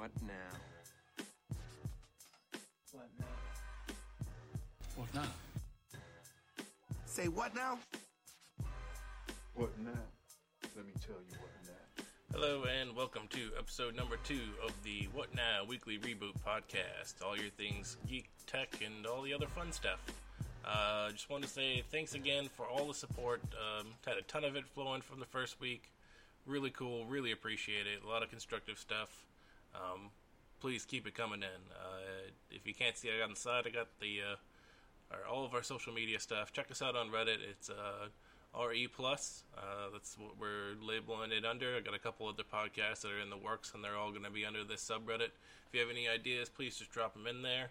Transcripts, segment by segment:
What now? What now? What now? Say what now? What now? Let me tell you what now. Hello and welcome to episode number two of the What Now Weekly Reboot Podcast. All your things geek, tech, and all the other fun stuff. Uh, just want to say thanks again for all the support. Um, had a ton of it flowing from the first week. Really cool. Really appreciate it. A lot of constructive stuff. Um, please keep it coming in. Uh, if you can't see, I got on the side. I got the uh, our, all of our social media stuff. Check us out on Reddit. It's uh, RE Plus. Uh, that's what we're labeling it under. I got a couple other podcasts that are in the works, and they're all going to be under this subreddit. If you have any ideas, please just drop them in there.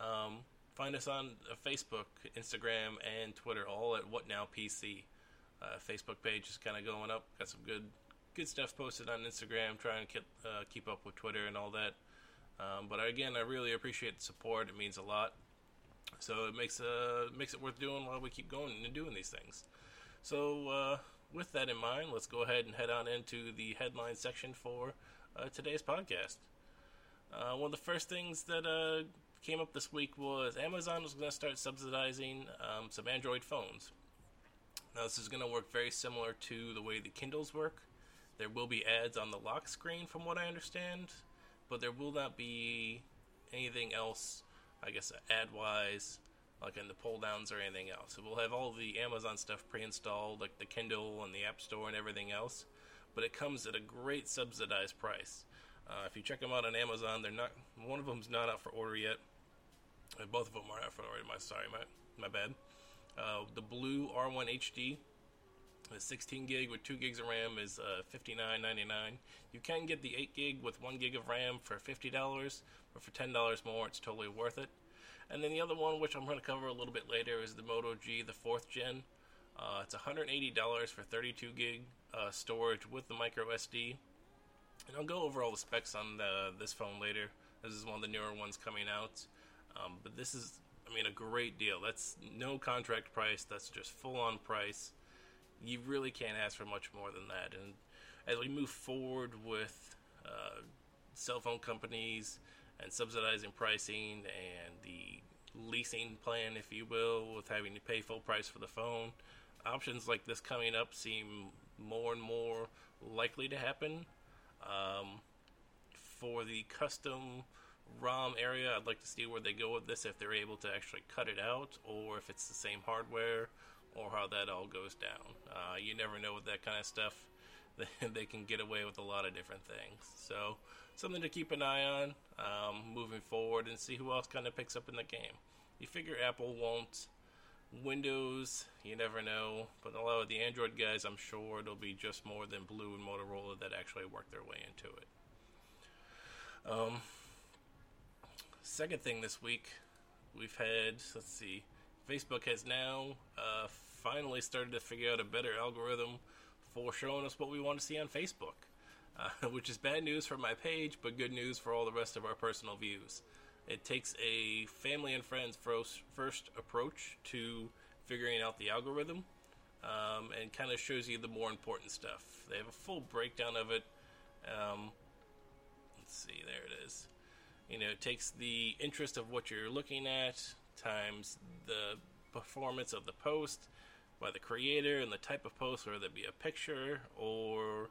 Um, find us on uh, Facebook, Instagram, and Twitter, all at What Now PC. Uh, Facebook page is kind of going up. Got some good good stuff posted on Instagram. Trying to keep uh, keep up with Twitter and all that. Um, but again, I really appreciate the support. It means a lot. So it makes uh makes it worth doing while we keep going and doing these things. So, uh, with that in mind, let's go ahead and head on into the headline section for uh, today's podcast. Uh, one of the first things that uh, came up this week was Amazon was going to start subsidizing um, some Android phones. Now, this is going to work very similar to the way the Kindles work. There will be ads on the lock screen, from what I understand, but there will not be anything else, I guess, ad wise like in the pull downs or anything else. So we'll have all the Amazon stuff pre installed, like the Kindle and the App Store and everything else, but it comes at a great subsidized price. Uh, if you check them out on Amazon, they're not one of them's not out for order yet. Uh, both of them are out for order. My sorry, my my bad. Uh, the BLU R1 HD, the 16 gig with 2 gigs of RAM is uh, 59.99. You can get the 8 gig with 1 gig of RAM for $50, but for $10 more, it's totally worth it. And then the other one, which I'm going to cover a little bit later, is the Moto G, the fourth gen. Uh, it's $180 for 32 gig uh, storage with the micro SD. And I'll go over all the specs on the, this phone later. This is one of the newer ones coming out. Um, but this is, I mean, a great deal. That's no contract price. That's just full on price. You really can't ask for much more than that. And as we move forward with uh, cell phone companies and subsidizing pricing and the leasing plan, if you will, with having to pay full price for the phone. Options like this coming up seem more and more likely to happen. Um, for the custom ROM area, I'd like to see where they go with this, if they're able to actually cut it out, or if it's the same hardware, or how that all goes down. Uh, you never know with that kind of stuff. they can get away with a lot of different things. So, something to keep an eye on um, moving forward and see who else kind of picks up in the game. You figure Apple won't. Windows, you never know. But a lot of the Android guys, I'm sure it'll be just more than BLU and Motorola that actually work their way into it. Um, second thing this week, we've had, let's see, Facebook has now uh, finally started to figure out a better algorithm for showing us what we want to see on Facebook, uh, which is bad news for my page, but good news for all the rest of our personal views. It takes a family and friends first, approach to figuring out the algorithm um, and kind of shows you the more important stuff. They have a full breakdown of it. Um, let's see, there it is. You know, it takes the interest of what you're looking at times the performance of the post by the creator and the type of post, whether it be a picture or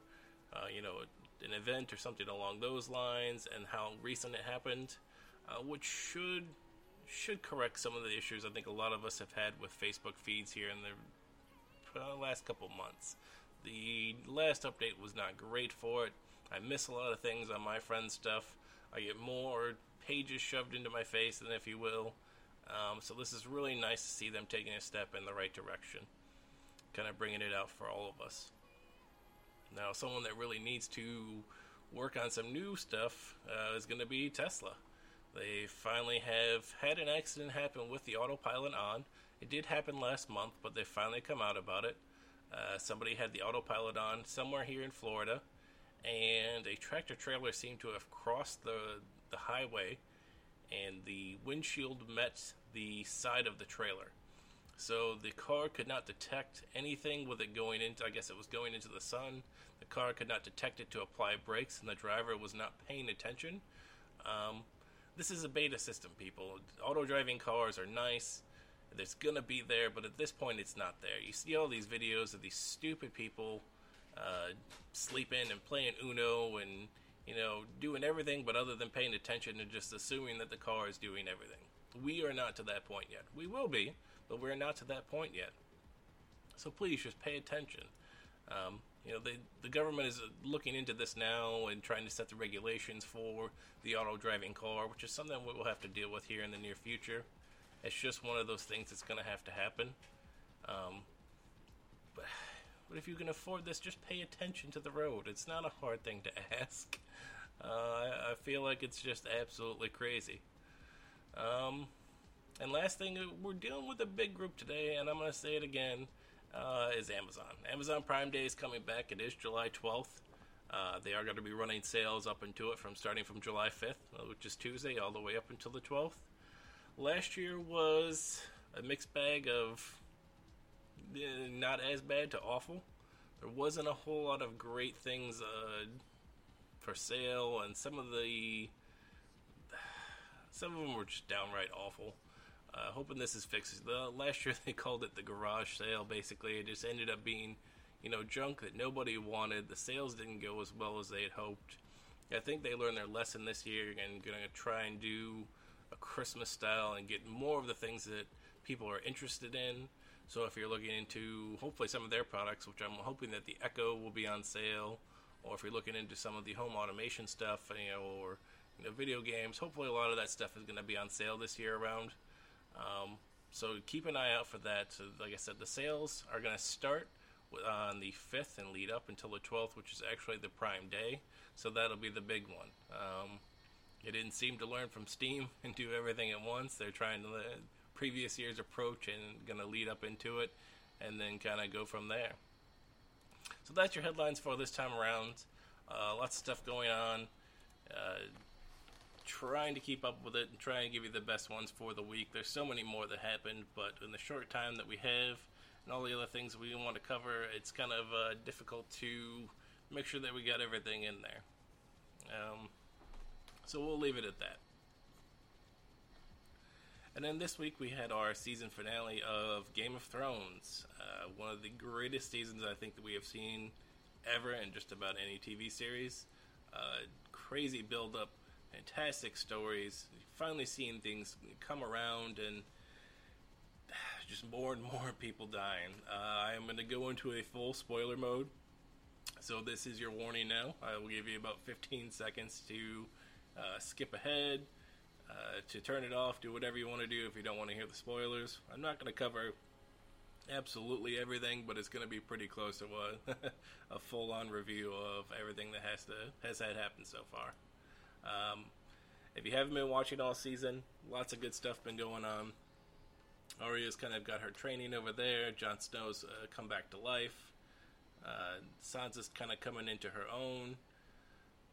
uh, you know an event or something along those lines, and how recent it happened, uh, which should should correct some of the issues I think a lot of us have had with Facebook feeds here in the uh, last couple months. The last update was not great for it. I miss a lot of things on my friend's stuff. I get more pages shoved into my face than if you will. Um, so this is really nice to see them taking a step in the right direction, kind of bringing it out for all of us. Now, someone that really needs to work on some new stuff uh, is going to be Tesla. They finally have had an accident happen with the autopilot on. It did happen last month, but they finally come out about it. Uh, somebody had the autopilot on somewhere here in Florida, and a tractor trailer seemed to have crossed the the highway, and the windshield met the side of the trailer. So the car could not detect anything with it going into, I guess it was going into the sun. The car could not detect it to apply brakes, and the driver was not paying attention. Um, this is a beta system, people. Auto driving cars are nice. It's gonna be there, but at this point, it's not there. You see all these videos of these stupid people uh, sleeping and playing Uno and you know doing everything, but other than paying attention and just assuming that the car is doing everything. We are not to that point yet. We will be, but we're not to that point yet. So please just pay attention. Um, you know, they, the government is looking into this now and trying to set the regulations for the auto driving car, which is something we will have to deal with here in the near future. It's just one of those things that's going to have to happen. Um, but, but if you can afford this, just pay attention to the road. It's not a hard thing to ask. Uh, I, I, feel like it's just absolutely crazy. Um, and last thing, we're dealing with a big group today, and I'm going to say it again uh, is Amazon. Amazon Prime Day is coming back. It is July 12th. Uh, they are going to be running sales up into it from starting from July 5th, uh, which is Tuesday, all the way up until the 12th. Last year was a mixed bag of uh, not as bad to awful. There wasn't a whole lot of great things uh, for sale, and some of the some of them were just downright awful. Uh, hoping this is fixed. The last year they called it the garage sale. Basically, it just ended up being, you know, junk that nobody wanted. The sales didn't go as well as they had hoped. I think they learned their lesson this year and going to try and do a Christmas style and get more of the things that people are interested in. So if you're looking into hopefully some of their products, which I'm hoping that the Echo will be on sale, or if you're looking into some of the home automation stuff, you know, or you know, video games, hopefully a lot of that stuff is going to be on sale this year around. Um, so keep an eye out for that. So, like I said, the sales are going to start on the 5th and lead up until the 12th, which is actually the prime day. So that'll be the big one. Um, it didn't seem to learn from Steam and do everything at once. They're trying to let previous year's approach and going to lead up into it and then kind of go from there. So that's your headlines for this time around. Uh, lots of stuff going on. Uh, trying to keep up with it and trying to give you the best ones for the week. There's so many more that happened, but in the short time that we have and all the other things we want to cover, it's kind of uh, difficult to make sure that we got everything in there. Um, so we'll leave it at that. And then this week we had our season finale of Game of Thrones, uh, one of the greatest seasons I think that we have seen ever in just about any TV series. Uh, crazy build up fantastic stories. Finally seeing things come around and just more and more people dying. Uh, I am going to go into a full spoiler mode. So this is your warning now. I will give you about 15 seconds to uh, skip ahead, uh, to turn it off, do whatever you want to do if you don't want to hear the spoilers. I'm not going to cover absolutely everything, but it's going to be pretty close to a, a full-on review of everything that has to has had happened so far. Um, if you haven't been watching all season, lots of good stuff been going on. Arya's kind of got her training over there. Jon Snow's uh, come back to life. Uh, Sansa's kind of coming into her own.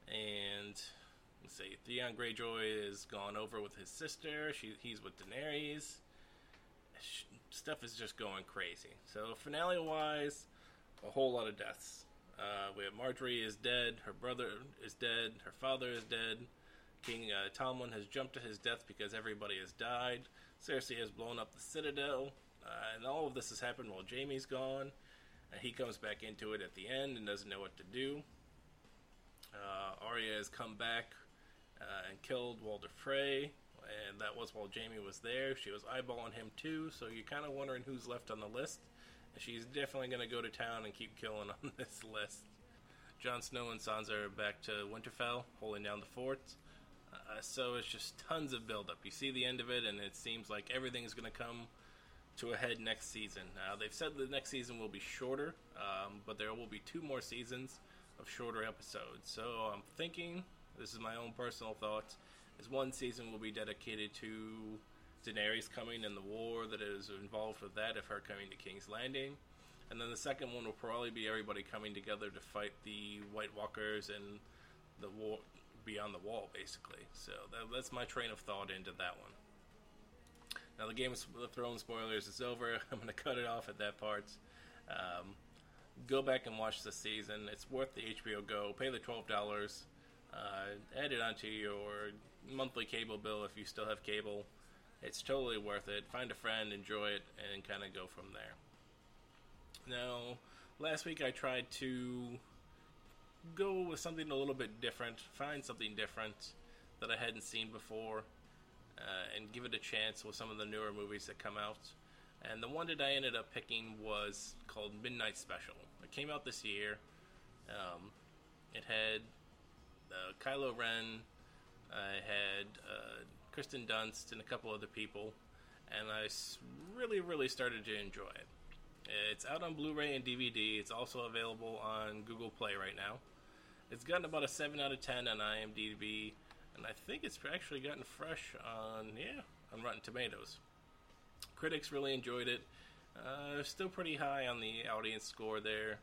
And let's see, Theon Greyjoy is gone over with his sister. She, he's with Daenerys. Stuff is just going crazy. So finale wise, a whole lot of deaths. Uh, we have Margaery is dead. Her brother is dead. Her father is dead. King uh, Tommen has jumped to his death because everybody has died. Cersei has blown up the citadel, uh, and all of this has happened while Jaime's gone. And he comes back into it at the end and doesn't know what to do. Uh, Arya has come back uh, and killed Walder Frey, and that was while Jaime was there. She was eyeballing him too, so you're kind of wondering who's left on the list. She's definitely going to go to town and keep killing on this list. Jon Snow and Sansa are back to Winterfell, holding down the fort. Uh, so it's just tons of buildup. You see the end of it, and it seems like everything's going to come to a head next season. Now, they've said the next season will be shorter, um, but there will be two more seasons of shorter episodes. So I'm thinking, this is my own personal thoughts, is one season will be dedicated to Daenerys coming and the war that is involved with that, of her coming to King's Landing. And then the second one will probably be everybody coming together to fight the White Walkers and the war beyond the wall, basically. So that, that's my train of thought into that one. Now the Game of the Thrones spoilers is over. I'm going to cut it off at that part. Um, go back and watch the season. It's worth the HBO Go. Pay the twelve dollars. Uh, add it onto your monthly cable bill if you still have cable. It's totally worth it. Find a friend, enjoy it, and kind of go from there. Now, last week I tried to go with something a little bit different, find something different that I hadn't seen before, uh, and give it a chance with some of the newer movies that come out. And the one that I ended up picking was called Midnight Special. It came out this year. Um, it had uh, Kylo Ren, I had uh, Kirsten Dunst, and a couple other people, and I really, really started to enjoy it. It's out on Blu-ray and DVD. It's also available on Google Play right now. It's gotten about a seven out of ten on IMDb, and I think it's actually gotten fresh on yeah on Rotten Tomatoes. Critics really enjoyed it. Uh, still pretty high on the audience score there,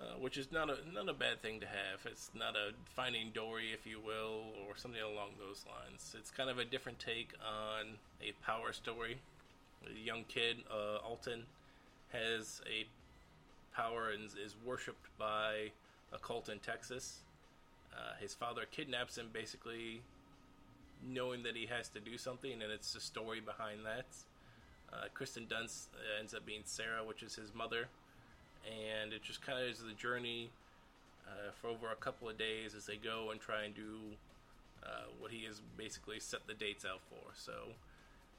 uh, which is not a not a bad thing to have. It's not a Finding Dory, if you will, or something along those lines. It's kind of a different take on a power story. A young kid, uh, Alton, has a power and is worshipped by a cult in Texas. Uh, his father kidnaps him, basically knowing that he has to do something, and it's the story behind that. Uh, Kirsten Dunst uh, ends up being Sarah, which is his mother, and it just kind of is the journey uh, for over a couple of days as they go and try and do uh, what he has basically set the dates out for. So,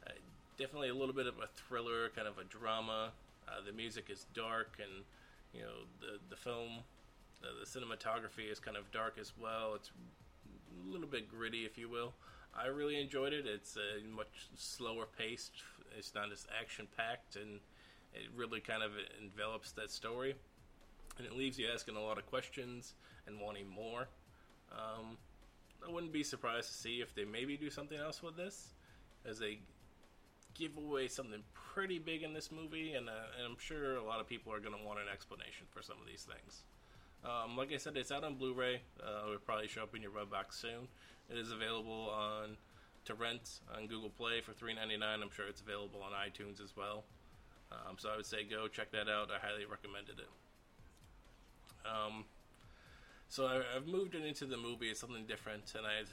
uh, definitely a little bit of a thriller, kind of a drama. Uh, the music is dark, and you know the the film, the, the cinematography is kind of dark as well. It's a little bit gritty, if you will. I really enjoyed it. It's uh, much slower paced. It's not as action packed, and it really kind of envelops that story, and it leaves you asking a lot of questions and wanting more. Um, I wouldn't be surprised to see if they maybe do something else with this, as they give away something pretty big in this movie, and, uh, and I'm sure a lot of people are going to want an explanation for some of these things. Um, like I said, it's out on Blu-ray. Uh, it'll probably show up in your Redbox soon. It is available on to rent on Google Play for $3.99. I'm sure it's available on iTunes as well. Um, so I would say go check that out. I highly recommended it. Um, so I, have moved it into the movie. It's something different, and I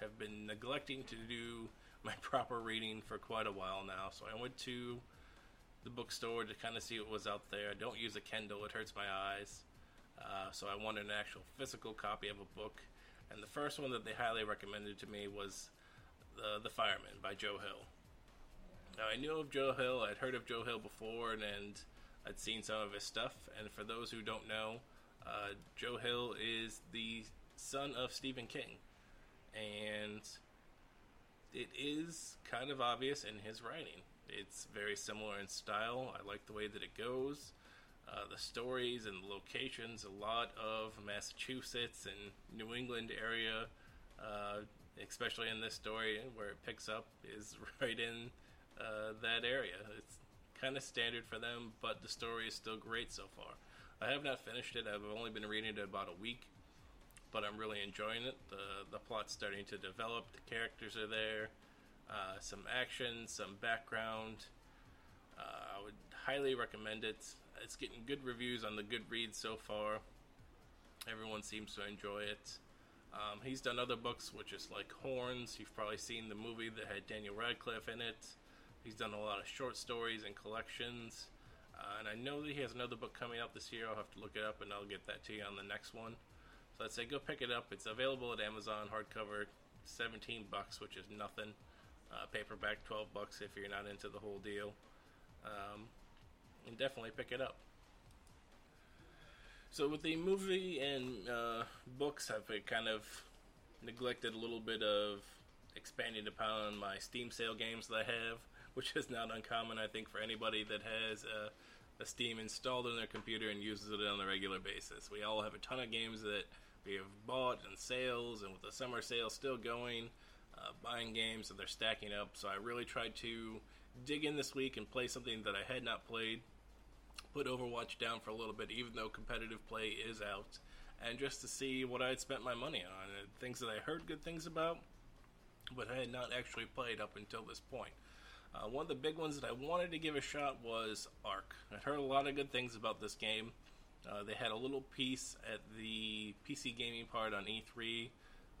have been neglecting to do my proper reading for quite a while now. So I went to the bookstore to kind of see what was out there. I don't use a Kindle; it hurts my eyes. Uh, so I wanted an actual physical copy of a book. And the first one that they highly recommended to me was uh, The Fireman by Joe Hill. Now, I knew of Joe Hill, I'd heard of Joe Hill before, and, and I'd seen some of his stuff. And for those who don't know, uh, Joe Hill is the son of Stephen King. And it is kind of obvious in his writing. It's very similar in style. I like the way that it goes. Uh, the stories and the locations, a lot of Massachusetts and New England area, uh, especially in this story where it picks up, is right in uh, that area. It's kind of standard for them, but the story is still great so far. I have not finished it. I've only been reading it about a week, but I'm really enjoying it. the The plot's starting to develop. The characters are there. Uh, some action, some background. Uh, I would highly recommend it. It's getting good reviews on the Goodreads so far. Everyone seems to enjoy it. Um, he's done other books, which is like Horns. You've probably seen the movie that had Daniel Radcliffe in it. He's done a lot of short stories and collections. Uh, and I know that he has another book coming out this year. I'll have to look it up and I'll get that to you on the next one. So I'd say go pick it up. It's available at Amazon, hardcover, 17 bucks, which is nothing. Uh, paperback, 12 bucks if you're not into the whole deal. Um, and definitely pick it up. So with the movie and uh, books, I've kind of neglected a little bit of expanding upon my Steam sale games that I have, which is not uncommon, I think, for anybody that has a, a Steam installed on their computer and uses it on a regular basis. We all have a ton of games that we have bought and sales, and with the summer sale still going, uh, buying games and they're stacking up. So I really tried to dig in this week and play something that I had not played put Overwatch down for a little bit, even though competitive play is out, and just to see what I had spent my money on. Things that I heard good things about, but I had not actually played up until this point. Uh, one of the big ones that I wanted to give a shot was Ark. I heard a lot of good things about this game. Uh, they had a little piece at the PC gaming part on E3.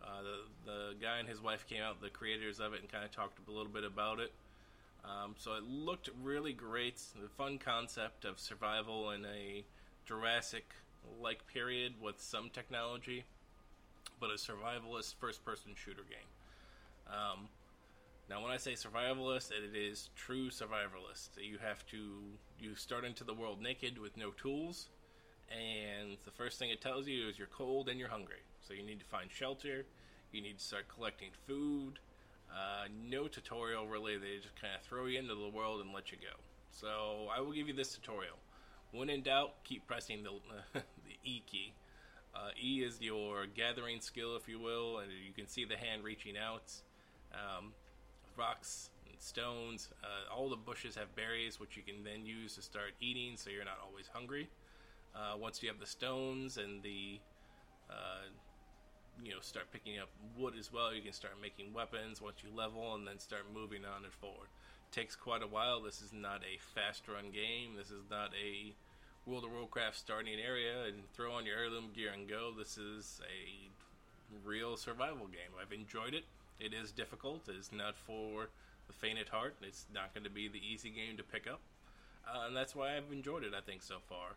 Uh, the, the guy and his wife came out, the creators of it, and kind of talked a little bit about it. Um, so it looked really great. The fun concept of survival in a Jurassic like period with some technology, but a survivalist first person shooter game. Um, now, when I say survivalist, it is true survivalist. You have to you start into the world naked with no tools, and the first thing it tells you is you're cold and you're hungry. So you need to find shelter. You need to start collecting food. Uh, no tutorial really. They just kind of throw you into the world and let you go. So I will give you this tutorial. When in doubt, keep pressing the the E key. Uh, e is your gathering skill, if you will, and you can see the hand reaching out. Um, rocks and stones. Uh, all the bushes have berries, which you can then use to start eating, so you're not always hungry. Uh, once you have the stones and the, uh, you know, start picking up wood as well, you can start making weapons once you level, and then start moving on and forward. takes quite a while. This is not a fast run game. This is not a World of Warcraft starting area and throw on your heirloom gear and go. This is a real survival game. I've enjoyed it. It is difficult. It is not for the faint at heart. It's not going to be the easy game to pick up. Uh, and that's why I've enjoyed it, I think, so far.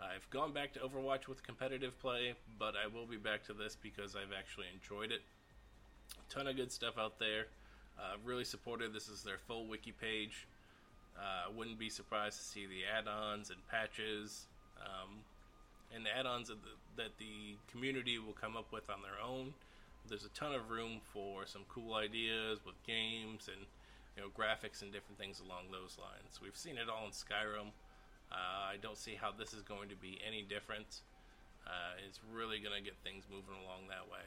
I've gone back to Overwatch with competitive play, but I will be back to this because I've actually enjoyed it. A ton of good stuff out there. Uh, really supported. This is their full wiki page. Uh, wouldn't be surprised to see the add-ons and patches, um, and add-ons that the community will come up with on their own there's a ton of room for some cool ideas with games and you know graphics and different things along those lines. We've seen it all in Skyrim. Uh, I don't see how this is going to be any different. Uh, it's really going to get things moving along that way.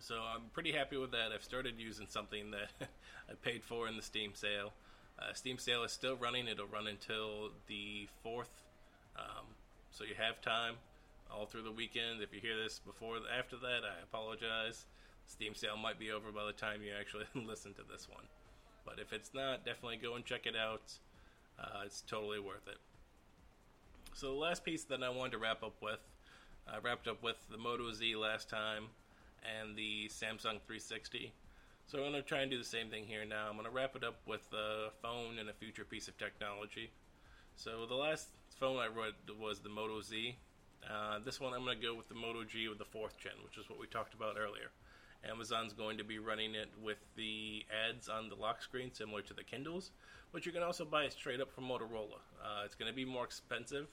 So I'm pretty happy with that. I've started using something that I paid for in the Steam sale. Uh, Steam sale is still running. It'll run until the 4th. Um, so you have time all through the weekend. If you hear this before after that, I apologize. Steam sale might be over by the time you actually listen to this one. But if it's not, definitely go and check it out. Uh, it's totally worth it. So the last piece that I wanted to wrap up with, I wrapped up with the Moto Z last time and the Samsung 360. So I'm going to try and do the same thing here now. I'm going to wrap it up with a phone and a future piece of technology. So the last phone I wrote was the Moto Z. Uh, this one I'm going to go with the Moto G with the fourth gen, which is what we talked about earlier. Amazon's going to be running it with the ads on the lock screen, similar to the Kindles, but you can also buy it straight up from Motorola. Uh, it's going to be more expensive.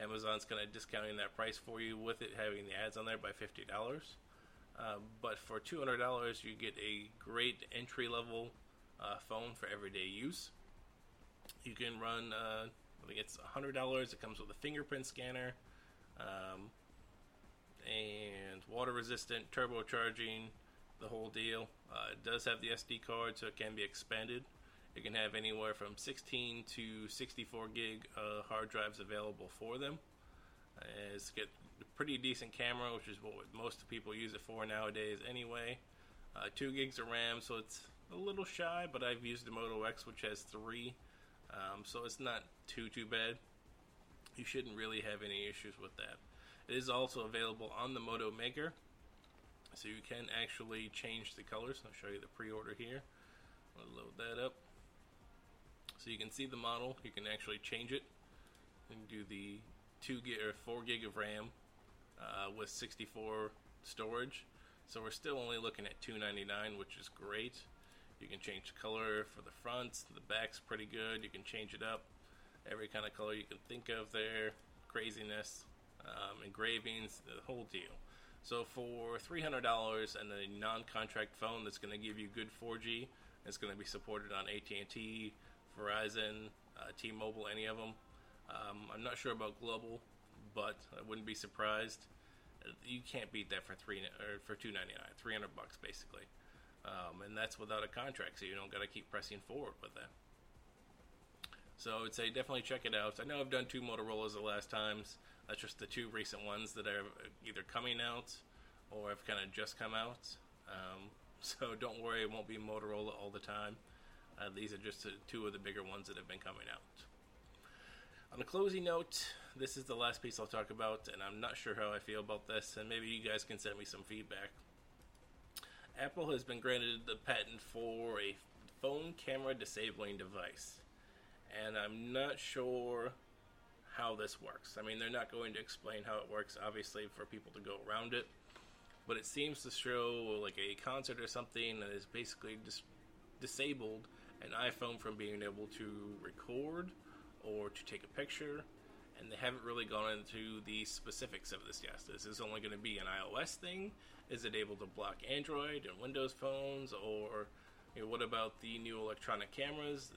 Amazon's going to discounting that price for you with it having the ads on there by fifty dollars. Uh, but for two hundred dollars, you get a great entry level uh, phone for everyday use. You can run. Uh, I think it's hundred dollars. It comes with a fingerprint scanner um, and water resistant, turbocharging, the whole deal. Uh, it does have the SD card, so it can be expanded. It can have anywhere from 16 to 64 gig uh, hard drives available for them. Uh, it's got a pretty decent camera, which is what most people use it for nowadays anyway. Uh, 2 gigs of RAM, so it's a little shy, but I've used the Moto X, which has 3, um, so it's not too, too bad you shouldn't really have any issues with that. It is also available on the Moto Maker, so you can actually change the colors. I'll show you the pre-order here. I'll load that up. So you can see the model. You can actually change it and do the two gig or four gig of RAM uh, with 64 storage. So we're still only looking at 299, which is great. You can change the color for the front. The back's pretty good. You can change it up every kind of color you can think of there, craziness, um, engravings, the whole deal. So for three hundred dollars and a non-contract phone that's going to give you good 4G, it's going to be supported on AT&T, Verizon, uh, T-Mobile, any of them. Um, I'm not sure about global, but I wouldn't be surprised. You can't beat that for three or for two ninety nine, three hundred bucks basically, um, and that's without a contract. So you don't got to keep pressing forward with that. So I would say definitely check it out. I know I've done two Motorola's the last times. That's just the two recent ones that are either coming out or have kind of just come out. Um, So don't worry, it won't be Motorola all the time. Uh, these are just two of the bigger ones that have been coming out. On a closing note, this is the last piece I'll talk about, and I'm not sure how I feel about this, and maybe you guys can send me some feedback. Apple has been granted the patent for a phone camera disabling device, and I'm not sure how this works. I mean, they're not going to explain how it works, obviously, for people to go around it, but it seems to show like a concert or something that is basically dis- disabled an iPhone from being able to record or to take a picture. And they haven't really gone into the specifics of this yet. This is only going to be an iOS thing. Is it able to block Android and Windows phones, or you know, what about the new electronic cameras?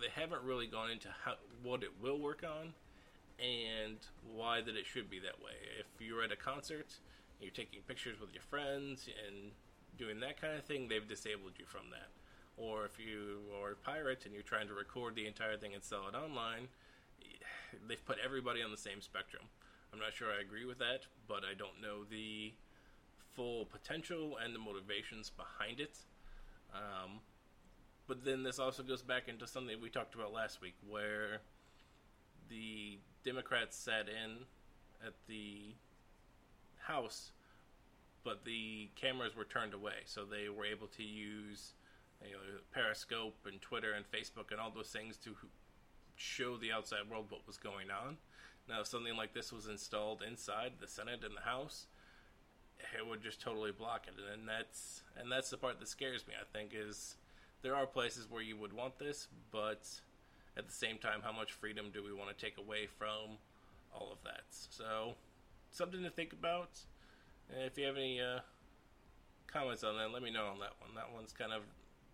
They haven't really gone into how, what it will work on and why that it should be that way. If you're at a concert, you're taking pictures with your friends and doing that kind of thing, they've disabled you from that or if you are a pirate and you're trying to record the entire thing and sell it online, they've put everybody on the same spectrum. I'm not sure I agree with that, but I don't know the full potential and the motivations behind it. Um, but then this also goes back into something we talked about last week, where the Democrats sat in at the House, but the cameras were turned away, so they were able to use you know, Periscope and Twitter and Facebook and all those things to show the outside world what was going on. Now, if something like this was installed inside the Senate and the House, it would just totally block it, and that's and that's the part that scares me. I think is there are places where you would want this, but at the same time, how much freedom do we want to take away from all of that? So, something to think about. And if you have any uh, comments on that, let me know on that one. That one's kind of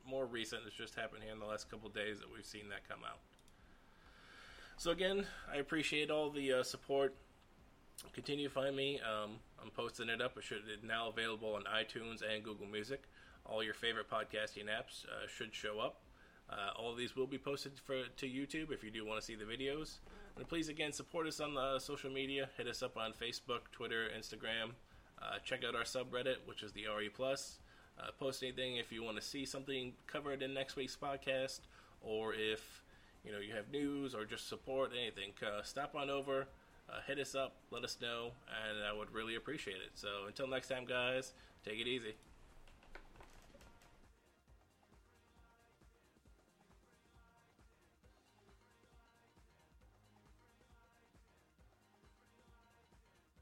more recent. It's just happened here in the last couple days that we've seen that come out. So again, I appreciate all the uh, support. Continue to find me. Um, I'm posting it up. It should now available on iTunes and Google Music. All your favorite podcasting apps uh, should show up. Uh, all of these will be posted for to YouTube if you do want to see the videos. And please again support us on the social media. Hit us up on Facebook, Twitter, Instagram. Uh, check out our subreddit, which is the RE Plus. Uh, post anything if you want to see something covered in next week's podcast, or if you know you have news or just support anything. Uh, stop on over, uh, hit us up, let us know, and I would really appreciate it. So until next time, guys, take it easy.